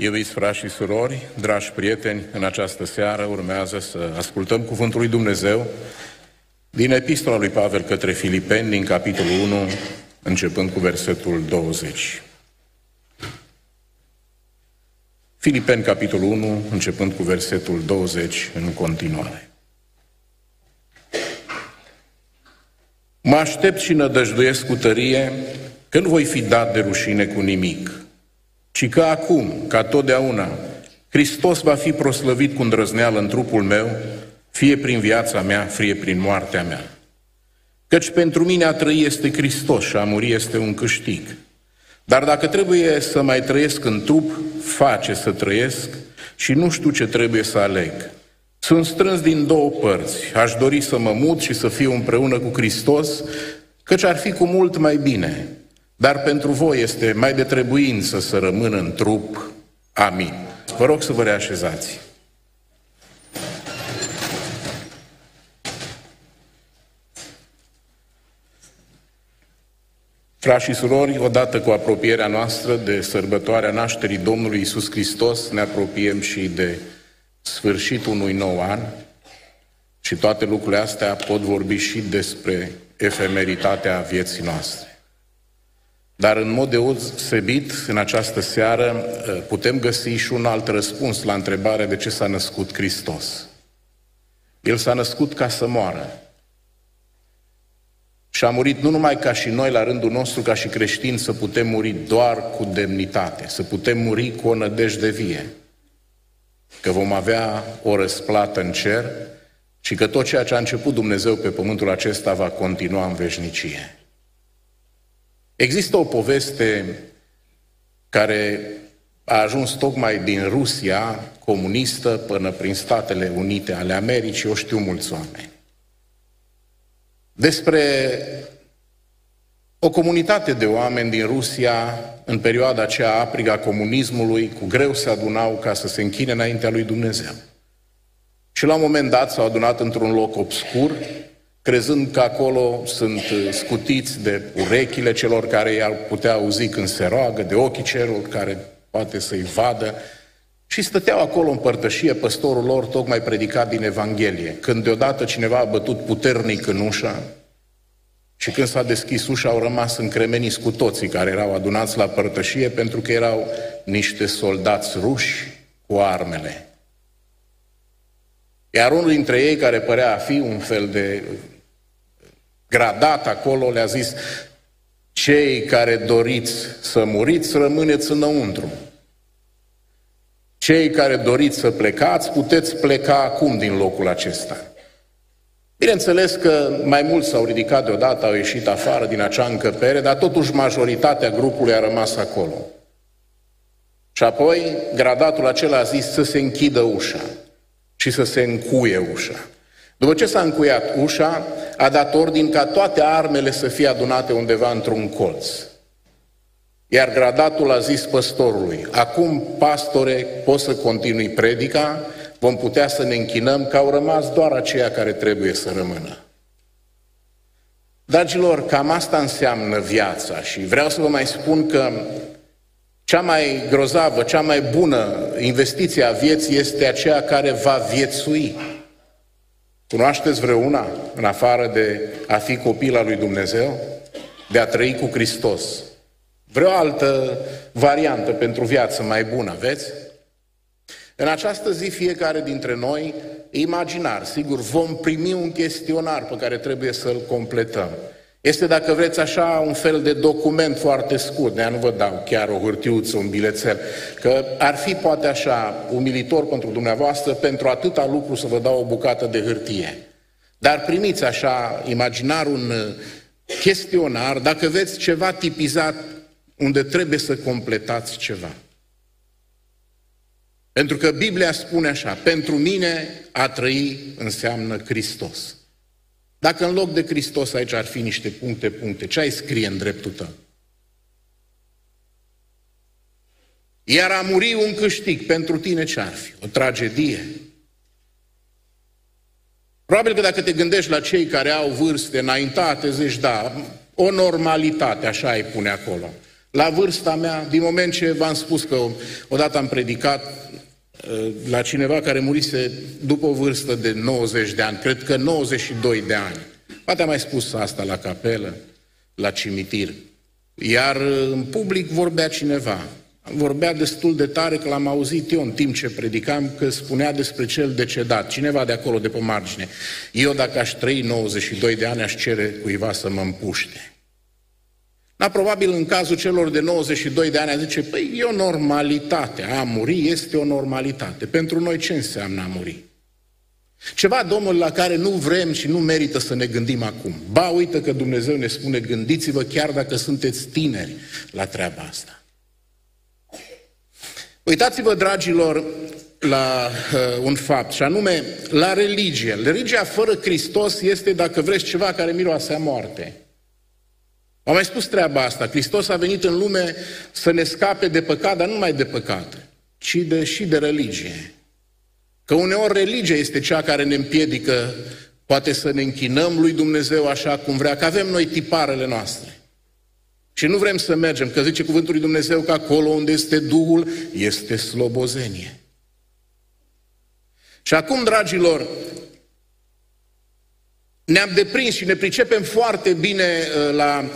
Iubiți frați și surori, dragi prieteni, în această seară urmează să ascultăm Cuvântul lui Dumnezeu din Epistola lui Pavel către Filipeni, din capitolul 1, începând cu versetul 20. Filipeni, capitolul 1, începând cu versetul 20 în continuare. Mă aștept și nădăjduiesc cu tărie că nu voi fi dat de rușine cu nimic, ci că acum, ca totdeauna, Hristos va fi proslăvit cu îndrăzneală în trupul meu, fie prin viața mea, fie prin moartea mea. Căci pentru mine a trăi este Hristos și a muri este un câștig. Dar dacă trebuie să mai trăiesc în trup, face să trăiesc și nu știu ce trebuie să aleg. Sunt strâns din două părți. Aș dori să mă mut și să fiu împreună cu Hristos, căci ar fi cu mult mai bine. Dar pentru voi este mai de trebuință să rămân în trup. Amin. Vă rog să vă reașezați. Frați și surori, odată cu apropierea noastră de sărbătoarea nașterii Domnului Isus Hristos, ne apropiem și de sfârșitul unui nou an și toate lucrurile astea pot vorbi și despre efemeritatea vieții noastre. Dar în mod deosebit, în această seară, putem găsi și un alt răspuns la întrebarea de ce s-a născut Hristos. El s-a născut ca să moară. Și a murit nu numai ca și noi, la rândul nostru, ca și creștini, să putem muri doar cu demnitate, să putem muri cu o nădejde vie, că vom avea o răsplată în cer și că tot ceea ce a început Dumnezeu pe pământul acesta va continua în veșnicie. Există o poveste care a ajuns tocmai din Rusia comunistă până prin Statele Unite ale Americii, o știu mulți oameni despre o comunitate de oameni din Rusia, în perioada aceea aprigă a comunismului, cu greu se adunau ca să se închine înaintea lui Dumnezeu. Și la un moment dat s-au adunat într-un loc obscur, crezând că acolo sunt scutiți de urechile celor care i-ar putea auzi când se roagă, de ochii celor care poate să-i vadă, și stăteau acolo în părtășie, păstorul lor tocmai predicat din Evanghelie. Când deodată cineva a bătut puternic în ușa și când s-a deschis ușa au rămas încremeniți cu toții care erau adunați la părtășie pentru că erau niște soldați ruși cu armele. Iar unul dintre ei, care părea a fi un fel de gradat acolo, le-a zis, cei care doriți să muriți, rămâneți înăuntru. Cei care doriți să plecați, puteți pleca acum din locul acesta. Bineînțeles că mai mulți s-au ridicat deodată, au ieșit afară din acea încăpere, dar totuși majoritatea grupului a rămas acolo. Și apoi gradatul acela a zis să se închidă ușa și să se încuie ușa. După ce s-a încuiat ușa, a dat ordin ca toate armele să fie adunate undeva într-un colț. Iar gradatul a zis păstorului, acum, pastore, poți să continui predica, vom putea să ne închinăm că au rămas doar aceia care trebuie să rămână. Dragilor, cam asta înseamnă viața și vreau să vă mai spun că cea mai grozavă, cea mai bună investiție a vieții este aceea care va viețui. Cunoașteți vreuna, în afară de a fi copil al lui Dumnezeu, de a trăi cu Hristos? Vreo altă variantă pentru viață mai bună, aveți? În această zi fiecare dintre noi, imaginar, sigur, vom primi un chestionar pe care trebuie să-l completăm. Este, dacă vreți așa, un fel de document foarte scurt, de nu vă dau chiar o hârtiuță, un bilețel, că ar fi poate așa umilitor pentru dumneavoastră, pentru atâta lucru să vă dau o bucată de hârtie. Dar primiți așa, imaginar un chestionar, dacă veți ceva tipizat unde trebuie să completați ceva. Pentru că Biblia spune așa, pentru mine a trăi înseamnă Hristos. Dacă în loc de Hristos aici ar fi niște puncte, puncte, ce ai scrie în dreptul tău? Iar a muri un câștig, pentru tine ce ar fi? O tragedie? Probabil că dacă te gândești la cei care au vârste înaintate, zici, da, o normalitate, așa îi pune acolo. La vârsta mea, din moment ce v-am spus că odată am predicat uh, la cineva care murise după o vârstă de 90 de ani, cred că 92 de ani. Poate am mai spus asta la capelă, la cimitir. Iar uh, în public vorbea cineva. Vorbea destul de tare că l-am auzit eu în timp ce predicam că spunea despre cel decedat, cineva de acolo, de pe margine. Eu dacă aș trăi 92 de ani, aș cere cuiva să mă împuște. Dar probabil în cazul celor de 92 de ani a zice, păi e o normalitate, a muri este o normalitate. Pentru noi ce înseamnă a muri? Ceva, Domnul, la care nu vrem și nu merită să ne gândim acum. Ba, uită că Dumnezeu ne spune, gândiți-vă chiar dacă sunteți tineri la treaba asta. Uitați-vă, dragilor, la uh, un fapt, și anume la religie. Religia fără Hristos este, dacă vreți, ceva care miroase a moarte. Am mai spus treaba asta. Hristos a venit în lume să ne scape de păcat, dar nu numai de păcat, ci de, și de religie. Că uneori religia este cea care ne împiedică poate să ne închinăm lui Dumnezeu așa cum vrea, că avem noi tiparele noastre. Și nu vrem să mergem, că zice cuvântul lui Dumnezeu că acolo unde este Duhul, este slobozenie. Și acum, dragilor, ne-am deprins și ne pricepem foarte bine uh, la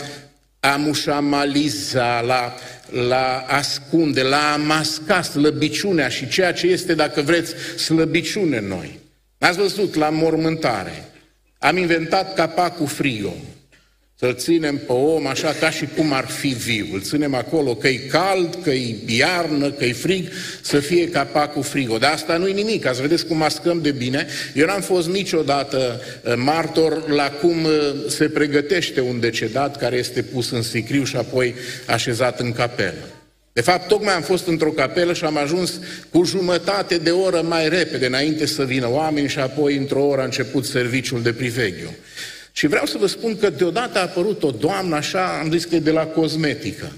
a mușamaliza, la, la ascunde, la a masca slăbiciunea și ceea ce este, dacă vreți, slăbiciune în noi. Ați văzut la mormântare. Am inventat capacul frigo. Să-l ținem pe om așa ca și cum ar fi viu. Îl ținem acolo că e cald, că e iarnă, că e frig, să fie capacul frigo. Dar asta nu-i nimic, ați vedeți cum mascăm de bine. Eu n-am fost niciodată uh, martor la cum uh, se pregătește un decedat care este pus în sicriu și apoi așezat în capelă. De fapt, tocmai am fost într-o capelă și am ajuns cu jumătate de oră mai repede înainte să vină oameni și apoi într-o oră a început serviciul de priveghiu. Și vreau să vă spun că deodată a apărut o doamnă așa, am zis că e de la cosmetică.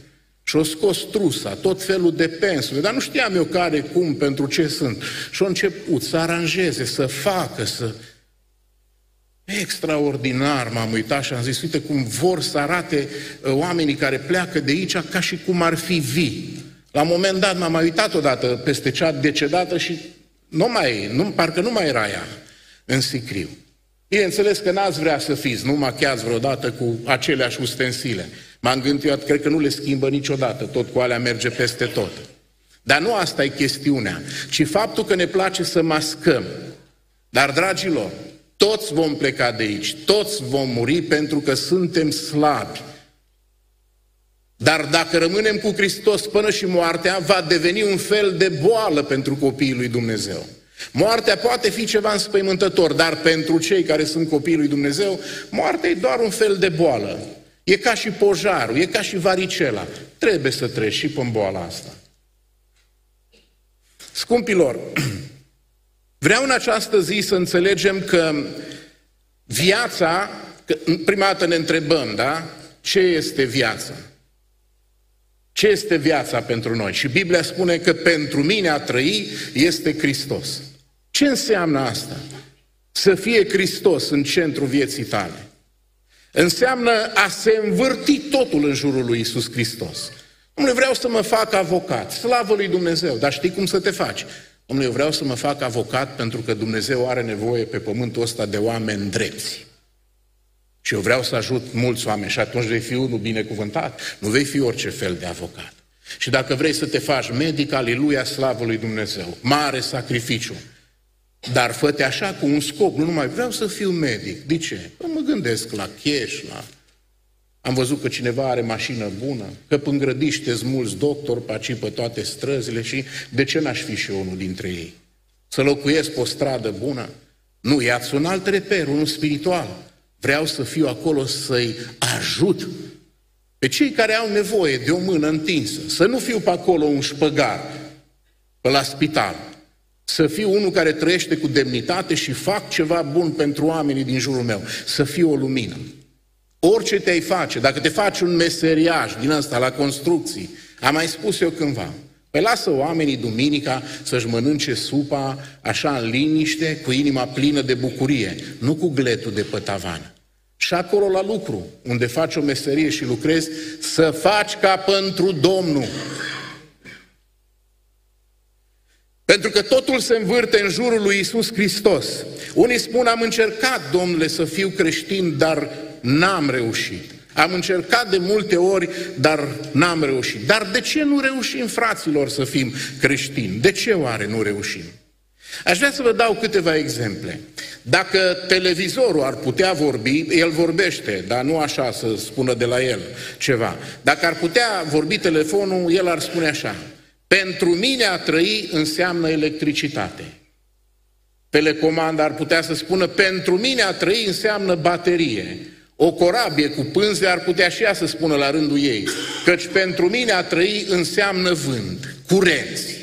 Și-o scos trusa, tot felul de pensule, dar nu știam eu care, cum, pentru ce sunt. Și-a început să aranjeze, să facă, să... Extraordinar m-am uitat și am zis, uite cum vor să arate uh, oamenii care pleacă de aici ca și cum ar fi vii. La un moment dat m-am mai uitat odată peste cea decedată și nu mai, nu, parcă nu mai era ea în sicriu. Bineînțeles că n-ați vrea să fiți, nu machiați vreodată cu aceleași ustensile. M-am gândit, eu, cred că nu le schimbă niciodată, tot cu alea merge peste tot. Dar nu asta e chestiunea, ci faptul că ne place să mascăm. Dar, dragilor, toți vom pleca de aici, toți vom muri pentru că suntem slabi. Dar dacă rămânem cu Hristos până și moartea, va deveni un fel de boală pentru copiii lui Dumnezeu. Moartea poate fi ceva înspăimântător, dar pentru cei care sunt copiii lui Dumnezeu, moartea e doar un fel de boală. E ca și pojarul, e ca și varicela. Trebuie să treci și pe boala asta. Scumpilor, vreau în această zi să înțelegem că viața, că prima dată ne întrebăm, da? Ce este viața? Ce este viața pentru noi? Și Biblia spune că pentru mine a trăi este Hristos. Ce înseamnă asta? Să fie Hristos în centrul vieții tale. Înseamnă a se învârti totul în jurul lui Isus Hristos. Domnule, vreau să mă fac avocat. Slavă lui Dumnezeu. Dar știi cum să te faci? Domnule, eu vreau să mă fac avocat pentru că Dumnezeu are nevoie pe pământul ăsta de oameni drepți. Și eu vreau să ajut mulți oameni și atunci vei fi unul binecuvântat. Nu vei fi orice fel de avocat. Și dacă vrei să te faci medic, aleluia, slavă lui Dumnezeu. Mare sacrificiu. Dar fă așa cu un scop, nu numai vreau să fiu medic. De ce? Păi mă gândesc la cash, la... Am văzut că cineva are mașină bună, că pe îngrădiște mulți doctori pe aici, pe toate străzile și de ce n-aș fi și unul dintre ei? Să locuiesc pe o stradă bună? Nu, ia-ți un alt reper, unul spiritual. Vreau să fiu acolo să-i ajut pe cei care au nevoie de o mână întinsă. Să nu fiu pe acolo un șpăgar, pe la spital. Să fiu unul care trăiește cu demnitate și fac ceva bun pentru oamenii din jurul meu. Să fiu o lumină. Orice te-ai face, dacă te faci un meseriaj din ăsta la construcții, am mai spus eu cândva, Păi lasă oamenii duminica să-și mănânce supa așa în liniște, cu inima plină de bucurie, nu cu gletul de pătavan. Și acolo la lucru, unde faci o meserie și lucrezi, să faci ca pentru Domnul. Pentru că totul se învârte în jurul lui Isus Hristos. Unii spun, am încercat, domnule, să fiu creștin, dar n-am reușit. Am încercat de multe ori, dar n-am reușit. Dar de ce nu reușim, fraților, să fim creștini? De ce oare nu reușim? Aș vrea să vă dau câteva exemple. Dacă televizorul ar putea vorbi, el vorbește, dar nu așa să spună de la el ceva. Dacă ar putea vorbi telefonul, el ar spune așa. Pentru mine a trăi înseamnă electricitate. Telecomanda ar putea să spună, pentru mine a trăi înseamnă baterie. O corabie cu pânze ar putea și ea să spună la rândul ei, căci pentru mine a trăi înseamnă vânt, curenți.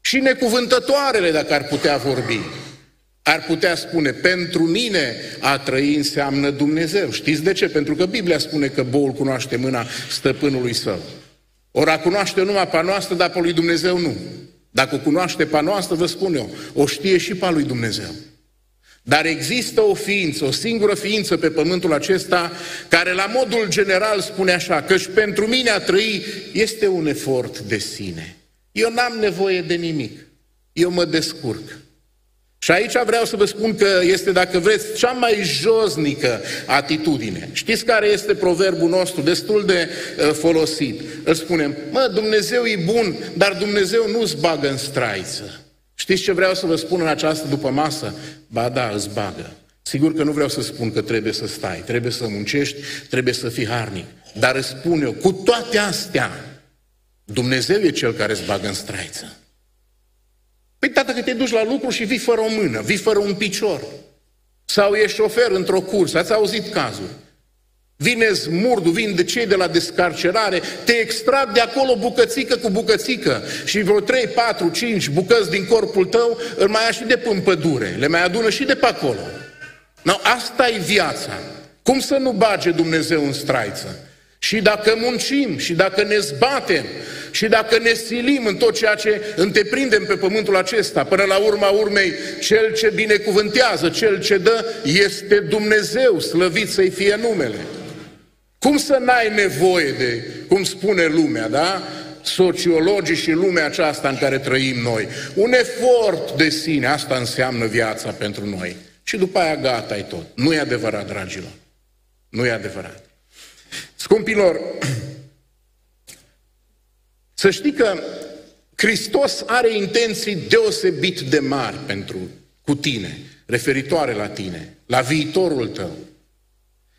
Și necuvântătoarele, dacă ar putea vorbi, ar putea spune, pentru mine a trăi înseamnă Dumnezeu. Știți de ce? Pentru că Biblia spune că boul cunoaște mâna stăpânului său. Ori a cunoaște numai pe noastră, dar pe lui Dumnezeu nu. Dacă o cunoaște pe noastră, vă spun eu, o știe și pe lui Dumnezeu. Dar există o ființă, o singură ființă pe pământul acesta, care la modul general spune așa, că și pentru mine a trăi este un efort de sine. Eu n-am nevoie de nimic. Eu mă descurc. Și aici vreau să vă spun că este, dacă vreți, cea mai josnică atitudine. Știți care este proverbul nostru, destul de uh, folosit? Îl spunem, mă, Dumnezeu e bun, dar Dumnezeu nu-ți bagă în straiță. Știți ce vreau să vă spun în această după masă? Ba da, îți bagă. Sigur că nu vreau să spun că trebuie să stai, trebuie să muncești, trebuie să fii harnic. Dar îți spun eu, cu toate astea, Dumnezeu e Cel care îți bagă în straiță. Păi, tată, că te duci la lucru și vii fără o mână, vii fără un picior. Sau ești șofer într-o cursă, ați auzit cazul. Vine smurdul, vin de cei de la descarcerare, te extrag de acolo bucățică cu bucățică și vreo 3, 4, 5 bucăți din corpul tău îl mai ia și de pe pădure, le mai adună și de pe acolo. No, asta e viața. Cum să nu bage Dumnezeu în straiță? Și dacă muncim, și dacă ne zbatem, și dacă ne silim în tot ceea ce întreprindem pe pământul acesta, până la urma urmei, cel ce binecuvântează, cel ce dă, este Dumnezeu, slăvit să-i fie numele. Cum să n-ai nevoie de, cum spune lumea, da? Sociologii și lumea aceasta în care trăim noi. Un efort de sine, asta înseamnă viața pentru noi. Și după aia gata e tot. Nu e adevărat, dragilor. Nu e adevărat. Scumpilor, să știi că Hristos are intenții deosebit de mari pentru cu tine, referitoare la tine, la viitorul tău.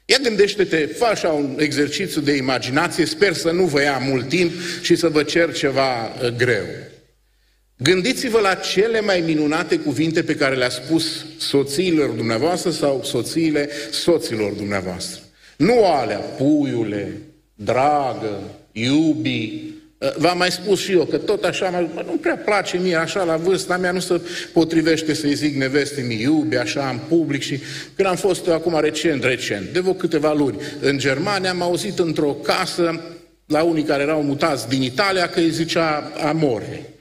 Ia gândește-te, fă așa un exercițiu de imaginație, sper să nu vă ia mult timp și să vă cer ceva uh, greu. Gândiți-vă la cele mai minunate cuvinte pe care le-a spus soțiilor dumneavoastră sau soțiile soților dumneavoastră. Nu alea, puiule, dragă, iubi, uh, V-am mai spus și eu că tot așa, nu prea place mie așa la vârsta mea, nu se potrivește să-i zic neveste mi iubi așa în public și când am fost eu acum recent, recent, de vreo câteva luni în Germania, am auzit într-o casă la unii care erau mutați din Italia că îi zicea amore.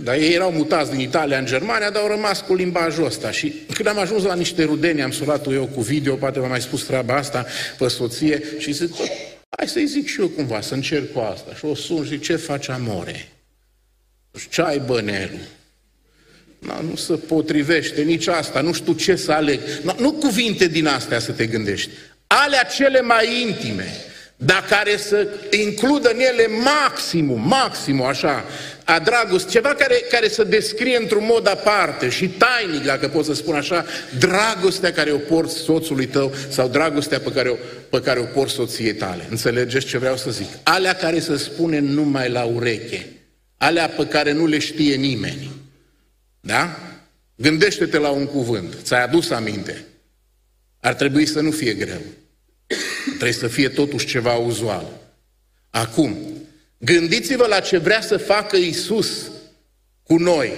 Dar ei erau mutați din Italia în Germania, dar au rămas cu limbajul ăsta. Și când am ajuns la niște rudeni, am sunat eu cu video, poate v-am mai spus treaba asta pe soție, și zic, hai să-i zic și eu cumva, să încerc cu asta. Și o sun și ce faci amore? Ce ai bănelul? Na, nu se potrivește nici asta, nu știu ce să aleg. Na, nu cuvinte din astea să te gândești. Alea cele mai intime, dar care să includă în ele maximum, maximum așa, a dragoste, ceva care, care să descrie într-un mod aparte și tainic, dacă pot să spun așa, dragostea care o porți soțului tău sau dragostea pe care o, pe care o porți soției tale. Înțelegeți ce vreau să zic? Alea care se spune numai la ureche, alea pe care nu le știe nimeni. Da? Gândește-te la un cuvânt, ți-ai adus aminte. Ar trebui să nu fie greu. Trebuie să fie totuși ceva uzual. Acum, gândiți-vă la ce vrea să facă Isus cu noi.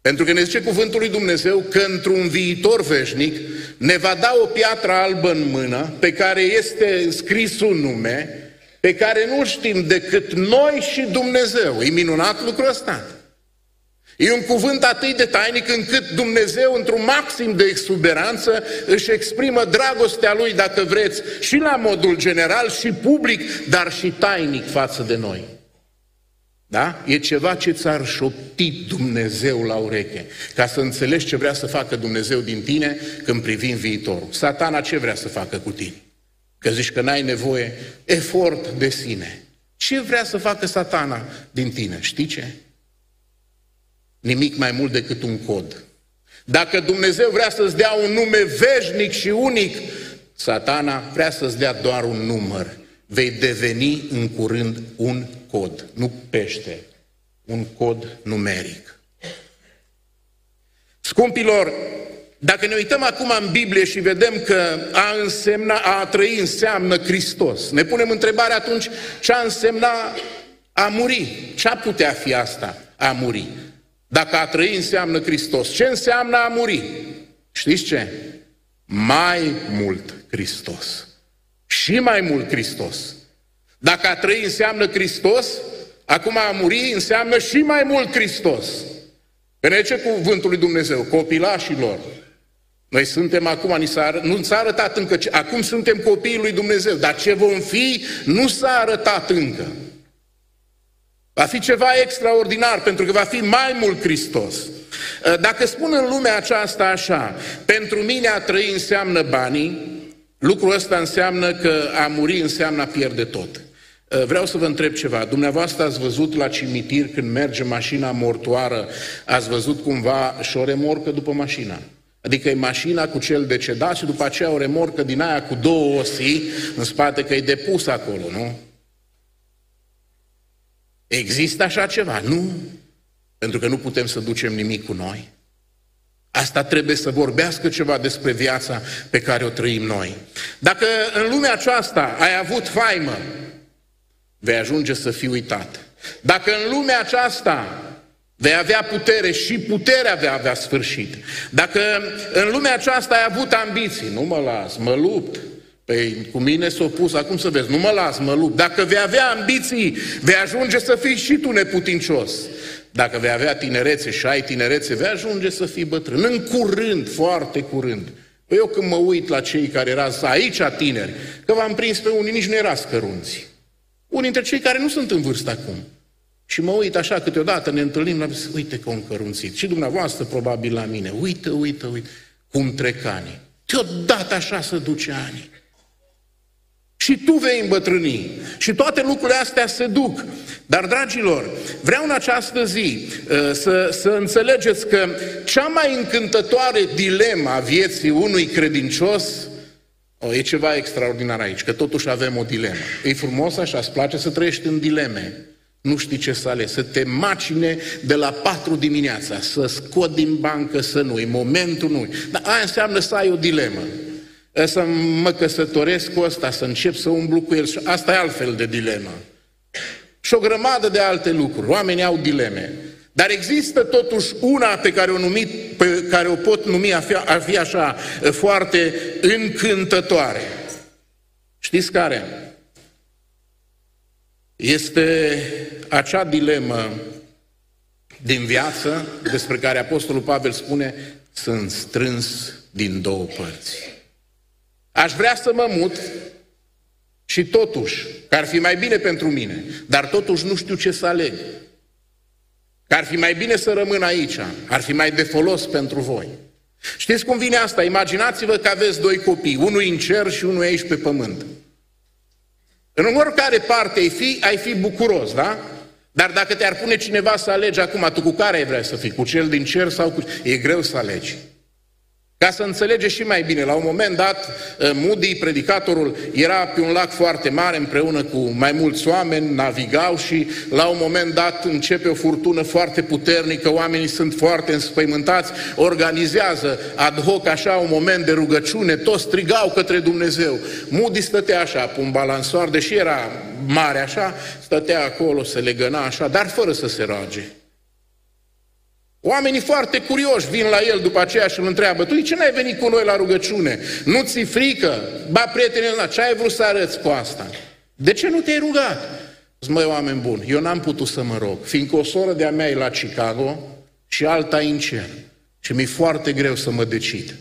Pentru că ne zice cuvântul lui Dumnezeu că într-un viitor veșnic ne va da o piatră albă în mână pe care este scris un nume pe care nu știm decât noi și Dumnezeu. E minunat lucrul ăsta. E un cuvânt atât de tainic încât Dumnezeu, într-un maxim de exuberanță, își exprimă dragostea Lui, dacă vreți, și la modul general, și public, dar și tainic față de noi. Da? E ceva ce ți-ar șopti Dumnezeu la ureche, ca să înțelegi ce vrea să facă Dumnezeu din tine când privim viitorul. Satana ce vrea să facă cu tine? Că zici că n-ai nevoie, efort de sine. Ce vrea să facă satana din tine? Știi ce? Nimic mai mult decât un cod. Dacă Dumnezeu vrea să-ți dea un nume veșnic și unic, satana vrea să-ți dea doar un număr. Vei deveni în curând un cod, nu pește, un cod numeric. Scumpilor, dacă ne uităm acum în Biblie și vedem că a, însemna, a trăi înseamnă Hristos, ne punem întrebarea atunci ce a însemna a muri. Ce a putea fi asta, a muri? Dacă a trăi înseamnă Hristos, ce înseamnă a muri? Știți ce? Mai mult Hristos. Și mai mult Hristos. Dacă a trăi înseamnă Hristos, acum a muri înseamnă și mai mult Hristos. În ce cuvântul lui Dumnezeu? Copilașilor. Noi suntem acum, ni s-a, nu s-a arătat încă, acum suntem copiii lui Dumnezeu, dar ce vom fi nu s-a arătat încă. Va fi ceva extraordinar, pentru că va fi mai mult Hristos. Dacă spun în lumea aceasta așa, pentru mine a trăi înseamnă banii, lucrul ăsta înseamnă că a muri înseamnă a pierde tot. Vreau să vă întreb ceva. Dumneavoastră ați văzut la cimitir când merge mașina mortoară, ați văzut cumva și o remorcă după mașina? Adică e mașina cu cel decedat și după aceea o remorcă din aia cu două osi în spate că e depus acolo, nu? Există așa ceva? Nu. Pentru că nu putem să ducem nimic cu noi. Asta trebuie să vorbească ceva despre viața pe care o trăim noi. Dacă în lumea aceasta ai avut faimă, vei ajunge să fii uitat. Dacă în lumea aceasta vei avea putere și puterea vei avea sfârșit. Dacă în lumea aceasta ai avut ambiții, nu mă las, mă lupt, Păi cu mine s-a pus, acum să vezi, nu mă las, mă lupt. Dacă vei avea ambiții, vei ajunge să fii și tu neputincios. Dacă vei avea tinerețe și ai tinerețe, vei ajunge să fii bătrân. În curând, foarte curând. Păi eu când mă uit la cei care erați aici tineri, că v-am prins pe unii, nici nu erați cărunți. Unii dintre cei care nu sunt în vârstă acum. Și mă uit așa, câteodată ne întâlnim la uite că un cărunțit. Și dumneavoastră probabil la mine. Uite, uite, uite, cum trec ani. Deodată așa să duce ani. Și tu vei îmbătrâni. Și toate lucrurile astea se duc. Dar, dragilor, vreau în această zi uh, să, să înțelegeți că cea mai încântătoare dilema a vieții unui credincios o, e ceva extraordinar aici, că totuși avem o dilemă. E frumos așa, îți place să trăiești în dileme. Nu știi ce să alegi, să te macine de la patru dimineața, să scot din bancă, să nu, e momentul nu. Dar aia înseamnă să ai o dilemă să mă căsătoresc cu ăsta, să încep să umblu cu el. Asta e altfel de dilemă. Și o grămadă de alte lucruri. Oamenii au dileme. Dar există totuși una pe care o, numit, pe care o pot numi a fi, a fi așa foarte încântătoare. Știți care? Este acea dilemă din viață despre care Apostolul Pavel spune sunt strâns din două părți. Aș vrea să mă mut și totuși, că ar fi mai bine pentru mine, dar totuși nu știu ce să aleg. Că ar fi mai bine să rămân aici, ar fi mai de folos pentru voi. Știți cum vine asta? Imaginați-vă că aveți doi copii, unul în cer și unul aici pe pământ. În oricare parte ai fi, ai fi bucuros, da? Dar dacă te-ar pune cineva să alegi acum, tu cu care ai vrea să fii? Cu cel din cer sau cu... E greu să alegi. Ca să înțelegeți și mai bine, la un moment dat, eh, Moody, predicatorul, era pe un lac foarte mare împreună cu mai mulți oameni, navigau și la un moment dat începe o furtună foarte puternică, oamenii sunt foarte înspăimântați, organizează ad hoc așa un moment de rugăciune, toți strigau către Dumnezeu. Moody stătea așa pe un balansoar, deși era mare așa, stătea acolo, se legăna așa, dar fără să se roage. Oamenii foarte curioși vin la el după aceea și îl întreabă, tu ce n-ai venit cu noi la rugăciune? Nu ți frică? Ba, prietene, la ce ai vrut să arăți cu asta? De ce nu te-ai rugat? Zic, măi, oameni buni, eu n-am putut să mă rog, fiindcă o soră de-a mea e la Chicago și alta în cer. Și mi-e foarte greu să mă decid.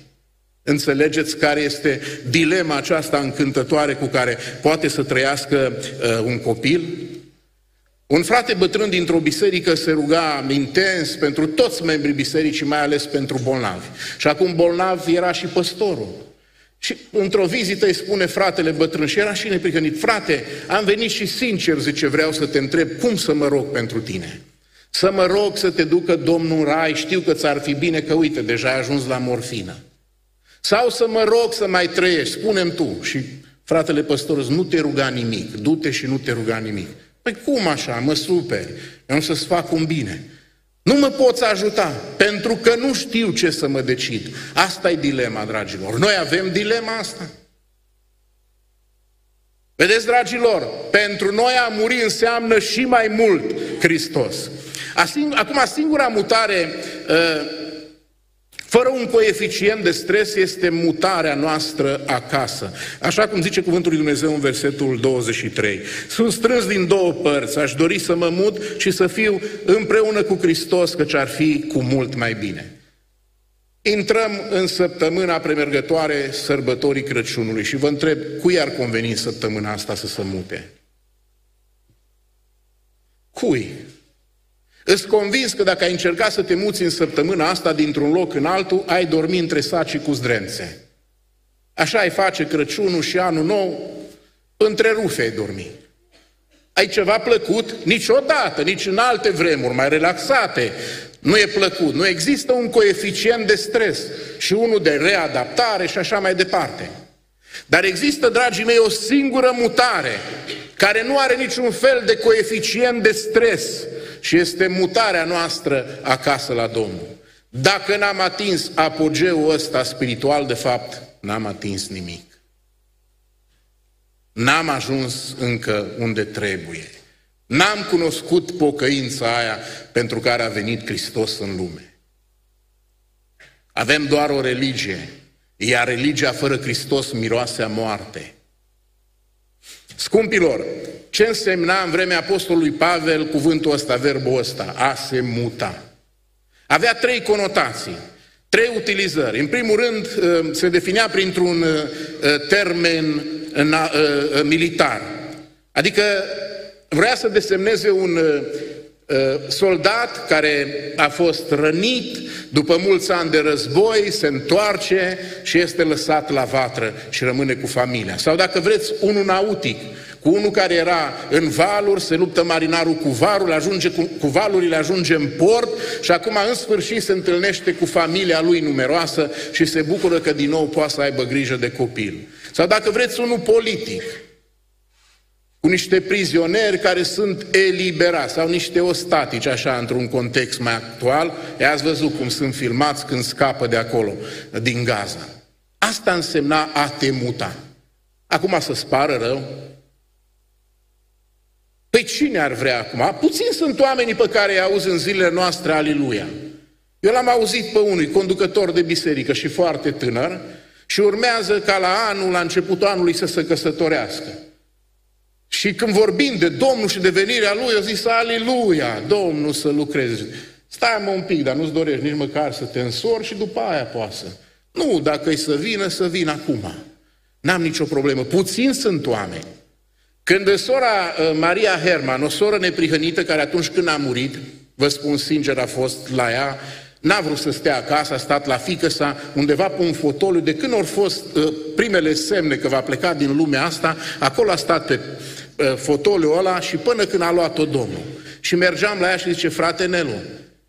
Înțelegeți care este dilema aceasta încântătoare cu care poate să trăiască uh, un copil? Un frate bătrân dintr-o biserică se ruga intens pentru toți membrii bisericii, mai ales pentru bolnavi. Și acum bolnav era și păstorul. Și într-o vizită îi spune fratele bătrân și era și neprihănit. Frate, am venit și sincer, zice, vreau să te întreb cum să mă rog pentru tine. Să mă rog să te ducă Domnul în rai, știu că ți-ar fi bine că uite, deja ai ajuns la morfină. Sau să mă rog să mai trăiești, spunem tu. Și fratele păstor, nu te ruga nimic, du-te și nu te ruga nimic. Păi cum așa, mă superi, eu nu să-ți fac un bine. Nu mă poți ajuta, pentru că nu știu ce să mă decid. Asta e dilema, dragilor. Noi avem dilema asta. Vedeți, dragilor, pentru noi a muri înseamnă și mai mult Hristos. Acum, singura mutare uh, fără un coeficient de stres este mutarea noastră acasă. Așa cum zice cuvântul lui Dumnezeu în versetul 23. Sunt strâns din două părți, aș dori să mă mut și să fiu împreună cu Hristos, căci ar fi cu mult mai bine. Intrăm în săptămâna premergătoare sărbătorii Crăciunului și vă întreb, cui ar conveni în săptămâna asta să se mute? Cui? Îți convins că dacă ai încercat să te muți în săptămâna asta dintr-un loc în altul, ai dormi între saci cu zdrențe. Așa ai face Crăciunul și anul nou, între rufe ai dormi. Ai ceva plăcut? Niciodată, nici în alte vremuri mai relaxate. Nu e plăcut. Nu există un coeficient de stres și unul de readaptare și așa mai departe. Dar există, dragii mei, o singură mutare care nu are niciun fel de coeficient de stres și este mutarea noastră acasă la Domnul. Dacă n-am atins apogeul ăsta spiritual, de fapt, n-am atins nimic. N-am ajuns încă unde trebuie. N-am cunoscut pocăința aia pentru care a venit Hristos în lume. Avem doar o religie, iar religia fără Hristos miroase a moarte. Scumpilor, ce însemna în vremea apostolului Pavel cuvântul ăsta, verbul ăsta, a se muta? Avea trei conotații, trei utilizări. În primul rând, ă, se definea printr-un ă, termen ă, militar. Adică vrea să desemneze un soldat care a fost rănit după mulți ani de război, se întoarce și este lăsat la vatră și rămâne cu familia. Sau dacă vreți, unul nautic, cu unul care era în valuri, se luptă marinarul cu varul, ajunge cu, cu valurile, ajunge în port și acum în sfârșit se întâlnește cu familia lui numeroasă și se bucură că din nou poate să aibă grijă de copil. Sau dacă vreți unul politic, cu niște prizonieri care sunt eliberați sau niște ostatici, așa, într-un context mai actual. I-ați văzut cum sunt filmați când scapă de acolo, din Gaza. Asta însemna a te muta. Acum să-ți pară rău, Păi cine ar vrea acum? Puțin sunt oamenii pe care îi auzi în zilele noastre, aliluia. Eu l-am auzit pe unui conducător de biserică și foarte tânăr și urmează ca la anul, la începutul anului să se căsătorească. Și când vorbim de Domnul și de venirea Lui, eu zis, aliluia, Domnul să lucreze. Stai mă un pic, dar nu-ți dorești nici măcar să te însori și după aia poasă. Nu, dacă e să vină, să vină acum. N-am nicio problemă. Puțin sunt oameni când sora uh, Maria Herman, o soră neprihănită care atunci când a murit, vă spun sincer, a fost la ea, n-a vrut să stea acasă, a stat la fică sa, undeva pe un fotoliu, de când au fost uh, primele semne că va pleca din lumea asta, acolo a stat pe uh, fotoliul ăla și până când a luat-o Domnul. Și mergeam la ea și zice, frate Nelu,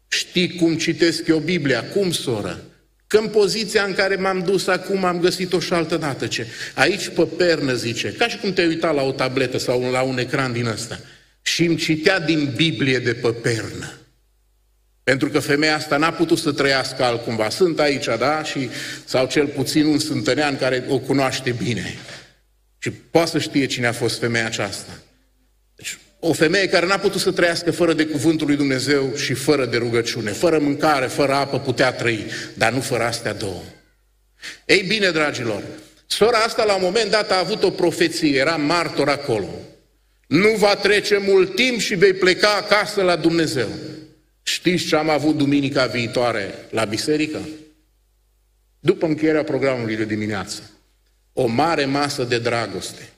știi cum citesc eu Biblia? Cum, soră? Că în poziția în care m-am dus acum am găsit-o și altă dată. Ce? Aici pe pernă, zice, ca și cum te uita la o tabletă sau la un ecran din ăsta. Și îmi citea din Biblie de pe pernă. Pentru că femeia asta n-a putut să trăiască altcumva. Sunt aici, da? Și, sau cel puțin un sântănean care o cunoaște bine. Și poate să știe cine a fost femeia aceasta. Deci, o femeie care n-a putut să trăiască fără de cuvântul lui Dumnezeu și fără de rugăciune, fără mâncare, fără apă, putea trăi, dar nu fără astea două. Ei bine, dragilor, sora asta la un moment dat a avut o profeție, era martor acolo. Nu va trece mult timp și vei pleca acasă la Dumnezeu. Și Știți ce am avut duminica viitoare la biserică? După încheierea programului de dimineață. O mare masă de dragoste.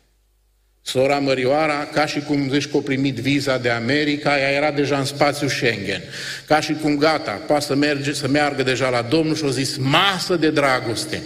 Sora Mărioara, ca și cum zici că a primit viza de America, ea era deja în spațiu Schengen. Ca și cum gata, poate să, merge, să meargă deja la Domnul și a zis masă de dragoste.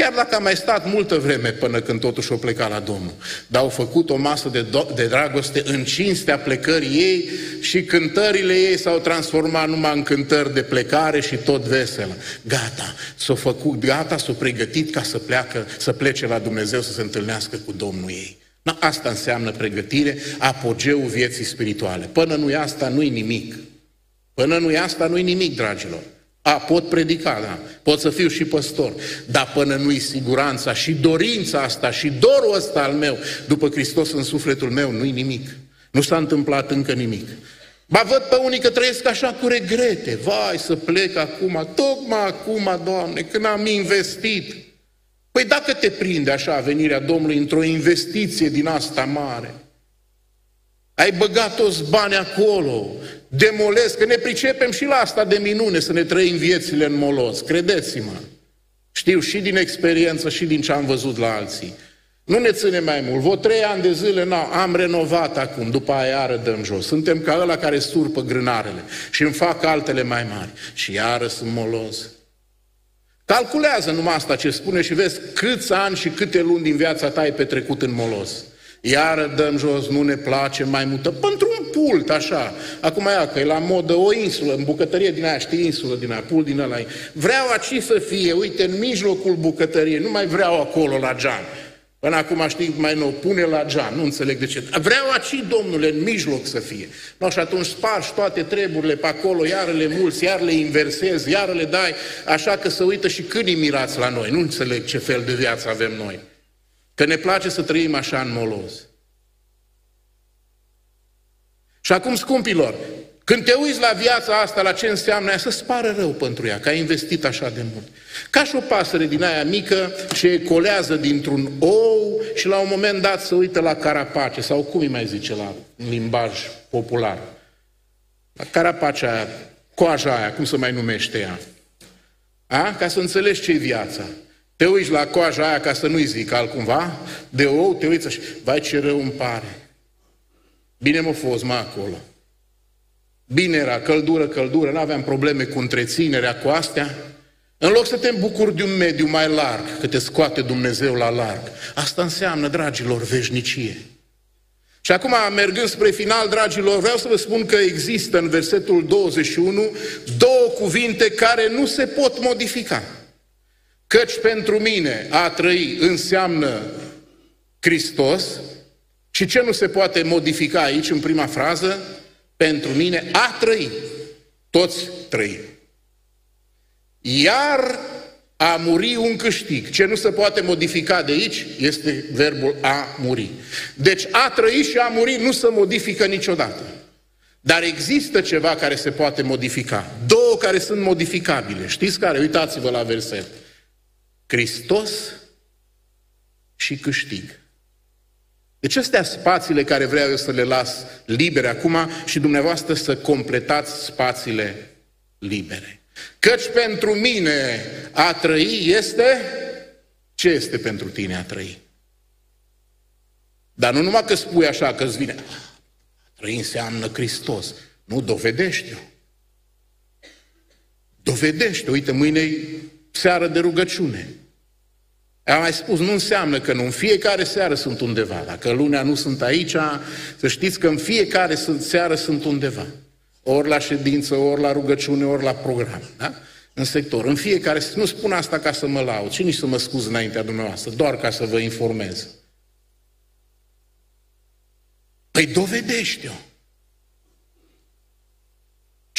Chiar dacă a mai stat multă vreme până când totuși o pleca la Domnul. Dar au făcut o masă de, do- de dragoste în cinstea plecării ei și cântările ei s-au transformat numai în cântări de plecare și tot veselă. Gata, s-a făcut, gata, s-a pregătit ca să, pleacă, să plece la Dumnezeu să se întâlnească cu Domnul ei. Na, asta înseamnă pregătire, apogeul vieții spirituale. Până nu e asta, nu-i nimic. Până nu e asta, nu-i nimic, dragilor. A, pot predica, da, pot să fiu și păstor, dar până nu-i siguranța și dorința asta și dorul ăsta al meu după Hristos în sufletul meu, nu-i nimic. Nu s-a întâmplat încă nimic. Ba văd pe unii că trăiesc așa cu regrete. Vai, să plec acum, tocmai acum, Doamne, când am investit. Păi dacă te prinde așa venirea Domnului într-o investiție din asta mare, ai băgat toți bani acolo, demolezi, că ne pricepem și la asta de minune să ne trăim viețile în molos, credeți-mă. Știu și din experiență și din ce am văzut la alții. Nu ne ține mai mult. Vă trei ani de zile n am renovat acum, după aia iară dăm jos. Suntem ca ăla care surpă grânarele și îmi fac altele mai mari. Și iară sunt molos. Calculează numai asta ce spune și vezi câți ani și câte luni din viața ta ai petrecut în molos. Iară dăm jos, nu ne place, mai mută. Pentru un pult, așa. Acum ia că e la modă o insulă, în bucătărie din aia, știi, insulă din aia, pult din ăla. Vreau aici să fie, uite, în mijlocul bucătăriei, nu mai vreau acolo la geam. Până acum știi, mai nou, pune la geam, nu înțeleg de ce. Vreau aici, domnule, în mijloc să fie. No, și atunci spargi toate treburile pe acolo, iar le mulți, iar le inversezi, iar le dai, așa că să uită și câinii mirați la noi. Nu înțeleg ce fel de viață avem noi. Că ne place să trăim așa în molos. Și acum, scumpilor, când te uiți la viața asta, la ce înseamnă ea, să-ți pară rău pentru ea, că ai investit așa de mult. Ca și o pasăre din aia mică ce colează dintr-un ou și la un moment dat să uită la carapace, sau cum îi mai zice la limbaj popular. La carapacea aia, coaja aia, cum se mai numește ea. A? Ca să înțelegi ce e viața. Te uiți la coaja aia ca să nu-i zic altcumva, de ou, te uiți și, vai ce rău îmi pare. Bine m-a fost, mă, acolo. Bine era, căldură, căldură, nu aveam probleme cu întreținerea, cu astea. În loc să te bucuri de un mediu mai larg, că te scoate Dumnezeu la larg. Asta înseamnă, dragilor, veșnicie. Și acum, mergând spre final, dragilor, vreau să vă spun că există în versetul 21 două cuvinte care nu se pot modifica. Căci pentru mine a trăi înseamnă Hristos și ce nu se poate modifica aici în prima frază? Pentru mine a trăi. Toți trăim. Iar a muri un câștig. Ce nu se poate modifica de aici este verbul a muri. Deci a trăi și a muri nu se modifică niciodată. Dar există ceva care se poate modifica. Două care sunt modificabile. Știți care? Uitați-vă la verset. Hristos și câștig. Deci astea spațiile care vreau eu să le las libere acum și dumneavoastră să completați spațiile libere. Căci pentru mine a trăi este... Ce este pentru tine a trăi? Dar nu numai că spui așa, că îți vine... A trăi înseamnă Hristos. Nu, dovedește-o. Dovedește, uite, mâine seară de rugăciune. Am mai spus, nu înseamnă că nu în fiecare seară sunt undeva. Dacă lunea nu sunt aici, să știți că în fiecare seară sunt undeva. Ori la ședință, ori la rugăciune, ori la program. Da? În sector. În fiecare, nu spun asta ca să mă laud și nici să mă scuz înaintea dumneavoastră, doar ca să vă informez. Păi dovedește-o.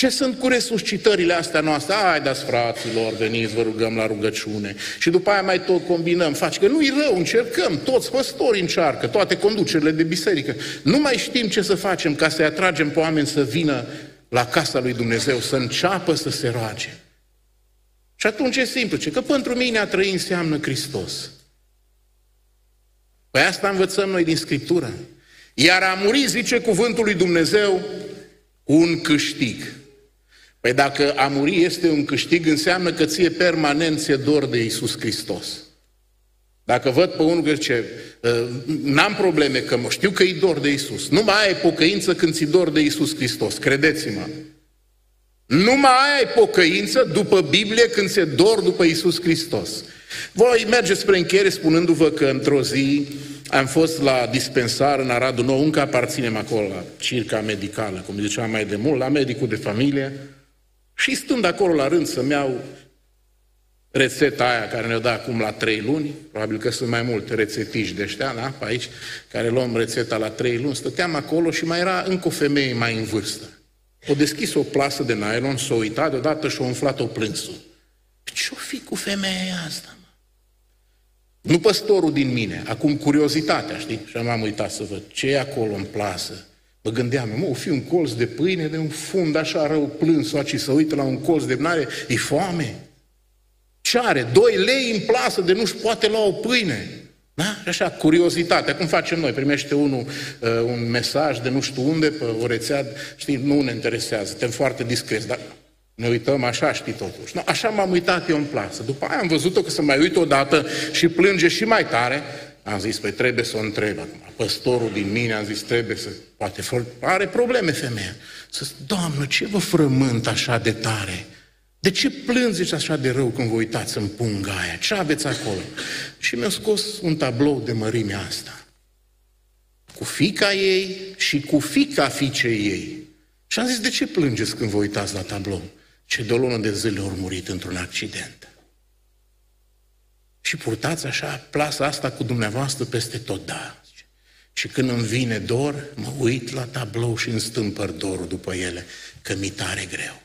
Ce sunt cu resuscitările astea noastre? Hai, dați fraților, veniți, vă rugăm la rugăciune. Și după aia mai tot combinăm. Faci că nu-i rău, încercăm, toți păstori încearcă, toate conducerile de biserică. Nu mai știm ce să facem ca să-i atragem pe oameni să vină la casa lui Dumnezeu, să înceapă să se roage. Și atunci e simplu, ce că pentru mine a trăi înseamnă Hristos. Păi asta învățăm noi din Scriptură. Iar a muri, zice cuvântul lui Dumnezeu, un câștig. Păi dacă a muri este un câștig, înseamnă că ție permanent ți-e dor de Isus Hristos. Dacă văd pe unul că zice, ă, n-am probleme, că mă știu că e dor de Isus. Nu mai ai pocăință când ți dor de Isus Hristos, credeți-mă. Nu mai ai pocăință după Biblie când se dor după Isus Hristos. Voi mergeți spre încheiere spunându-vă că într-o zi am fost la dispensar în Aradul Nou, încă aparținem acolo la circa medicală, cum ziceam mai de mult, la medicul de familie, și stând acolo la rând să-mi iau rețeta aia care ne-o dă acum la trei luni, probabil că sunt mai multe rețetiși de ăștia, da, pe aici, care luăm rețeta la trei luni, stăteam acolo și mai era încă o femeie mai în vârstă. O deschis o plasă de nylon, s-a uitat deodată și a umflat-o plânsul. Ce-o fi cu femeia asta, mă? Nu păstorul din mine, acum curiozitatea, știi? Și m-am uitat să văd ce e acolo în plasă. Mă gândeam, mă, o fi un colț de pâine de un fund așa rău plâns, și să uită la un colț de mare, e foame. Ce are? Doi lei în plasă de nu-și poate lua o pâine. Da? Și așa, curiozitate. Cum facem noi? Primește unul uh, un mesaj de nu știu unde, pe o rețea, știi, nu ne interesează, suntem foarte discreți, dar ne uităm așa, știi totuși. No, așa m-am uitat eu în plasă. După aia am văzut-o că să mai uit odată și plânge și mai tare. Am zis, păi trebuie să o întreb acum. Păstorul din mine, am zis, trebuie să... Poate are probleme femeia. Să Doamnă, ce vă frământ așa de tare? De ce plângeți așa de rău când vă uitați în punga aia? Ce aveți acolo? Și mi-a scos un tablou de mărimea asta. Cu fica ei și cu fica fiicei ei. Și am zis, de ce plângeți când vă uitați la tablou? Ce de o lună de zile au murit într-un accident. Și purtați așa plasa asta cu dumneavoastră peste tot, da. Și când îmi vine dor, mă uit la tablou și îmi stâmpăr dorul după ele, că mi tare greu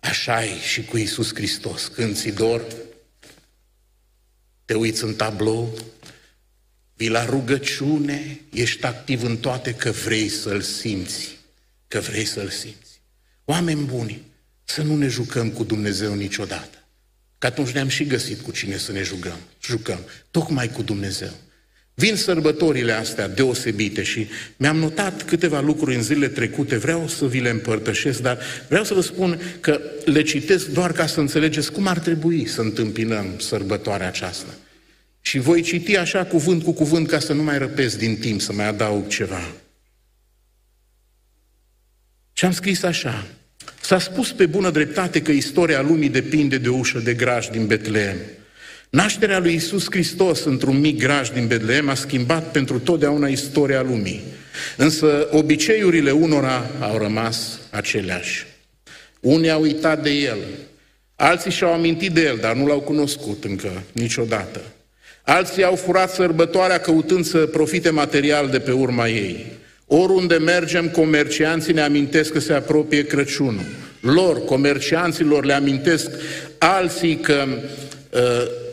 așa e și cu Isus Hristos. Când ți dor, te uiți în tablou, vii la rugăciune, ești activ în toate că vrei să-L simți, că vrei să-L simți. Oameni buni, să nu ne jucăm cu Dumnezeu niciodată. Că atunci ne-am și găsit cu cine să ne jucăm. Jucăm, tocmai cu Dumnezeu. Vin sărbătorile astea deosebite și mi-am notat câteva lucruri în zilele trecute, vreau să vi le împărtășesc, dar vreau să vă spun că le citesc doar ca să înțelegeți cum ar trebui să întâmpinăm sărbătoarea aceasta. Și voi citi așa cuvânt cu cuvânt ca să nu mai răpesc din timp, să mai adaug ceva. Și am scris așa, s-a spus pe bună dreptate că istoria lumii depinde de o ușă de graj din Betleem. Nașterea lui Isus Hristos într-un mic graj din Betlehem a schimbat pentru totdeauna istoria lumii. Însă obiceiurile unora au rămas aceleași. Unii au uitat de el, alții și-au amintit de el, dar nu l-au cunoscut încă niciodată. Alții au furat sărbătoarea căutând să profite material de pe urma ei. Oriunde mergem, comercianții ne amintesc că se apropie Crăciunul. Lor, comercianților, le amintesc alții că uh,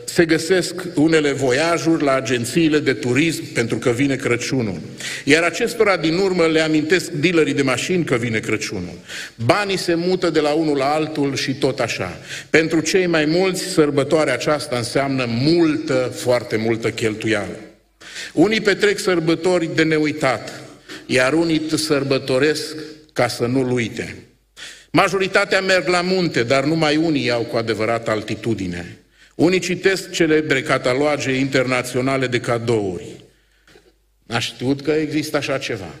se găsesc unele voiajuri la agențiile de turism pentru că vine Crăciunul. Iar acestora din urmă le amintesc dealerii de mașini că vine Crăciunul. Banii se mută de la unul la altul și tot așa. Pentru cei mai mulți, sărbătoarea aceasta înseamnă multă, foarte multă cheltuială. Unii petrec sărbători de neuitat, iar unii sărbătoresc ca să nu-l uite. Majoritatea merg la munte, dar numai unii au cu adevărat altitudine. Unii citesc celebre cataloage internaționale de cadouri. N-a știut că există așa ceva.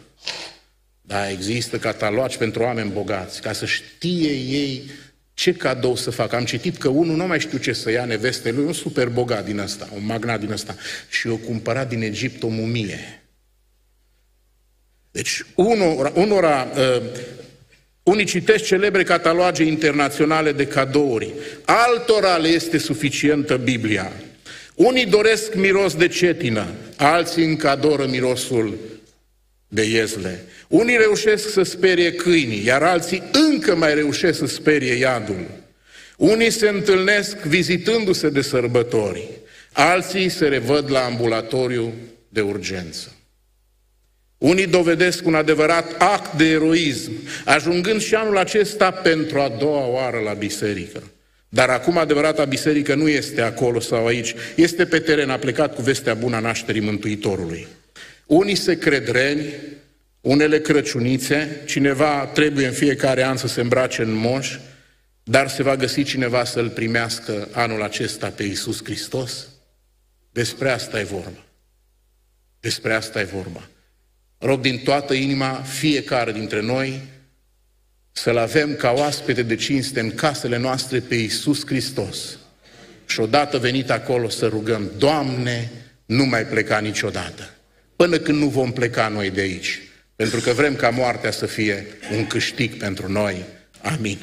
Da, există catalogi pentru oameni bogați, ca să știe ei ce cadou să facă. Am citit că unul nu mai știu ce să ia neveste lui, un super bogat din ăsta, un magnat din ăsta, și o cumpărat din Egipt o mumie. Deci unora, unora uh, unii citesc celebre cataloage internaționale de cadouri, altora le este suficientă Biblia. Unii doresc miros de cetină, alții încă adoră mirosul de iezle. Unii reușesc să sperie câinii, iar alții încă mai reușesc să sperie iadul. Unii se întâlnesc vizitându-se de sărbători, alții se revăd la ambulatoriu de urgență. Unii dovedesc un adevărat act de eroism, ajungând și anul acesta pentru a doua oară la biserică. Dar acum adevărata biserică nu este acolo sau aici, este pe teren, a plecat cu vestea bună a nașterii Mântuitorului. Unii se cred reni, unele crăciunițe, cineva trebuie în fiecare an să se îmbrace în moș, dar se va găsi cineva să-L primească anul acesta pe Iisus Hristos? Despre asta e vorba. Despre asta e vorba. Rog din toată inima fiecare dintre noi să-L avem ca oaspete de cinste în casele noastre pe Iisus Hristos. Și odată venit acolo să rugăm, Doamne, nu mai pleca niciodată, până când nu vom pleca noi de aici, pentru că vrem ca moartea să fie un câștig pentru noi. Amin.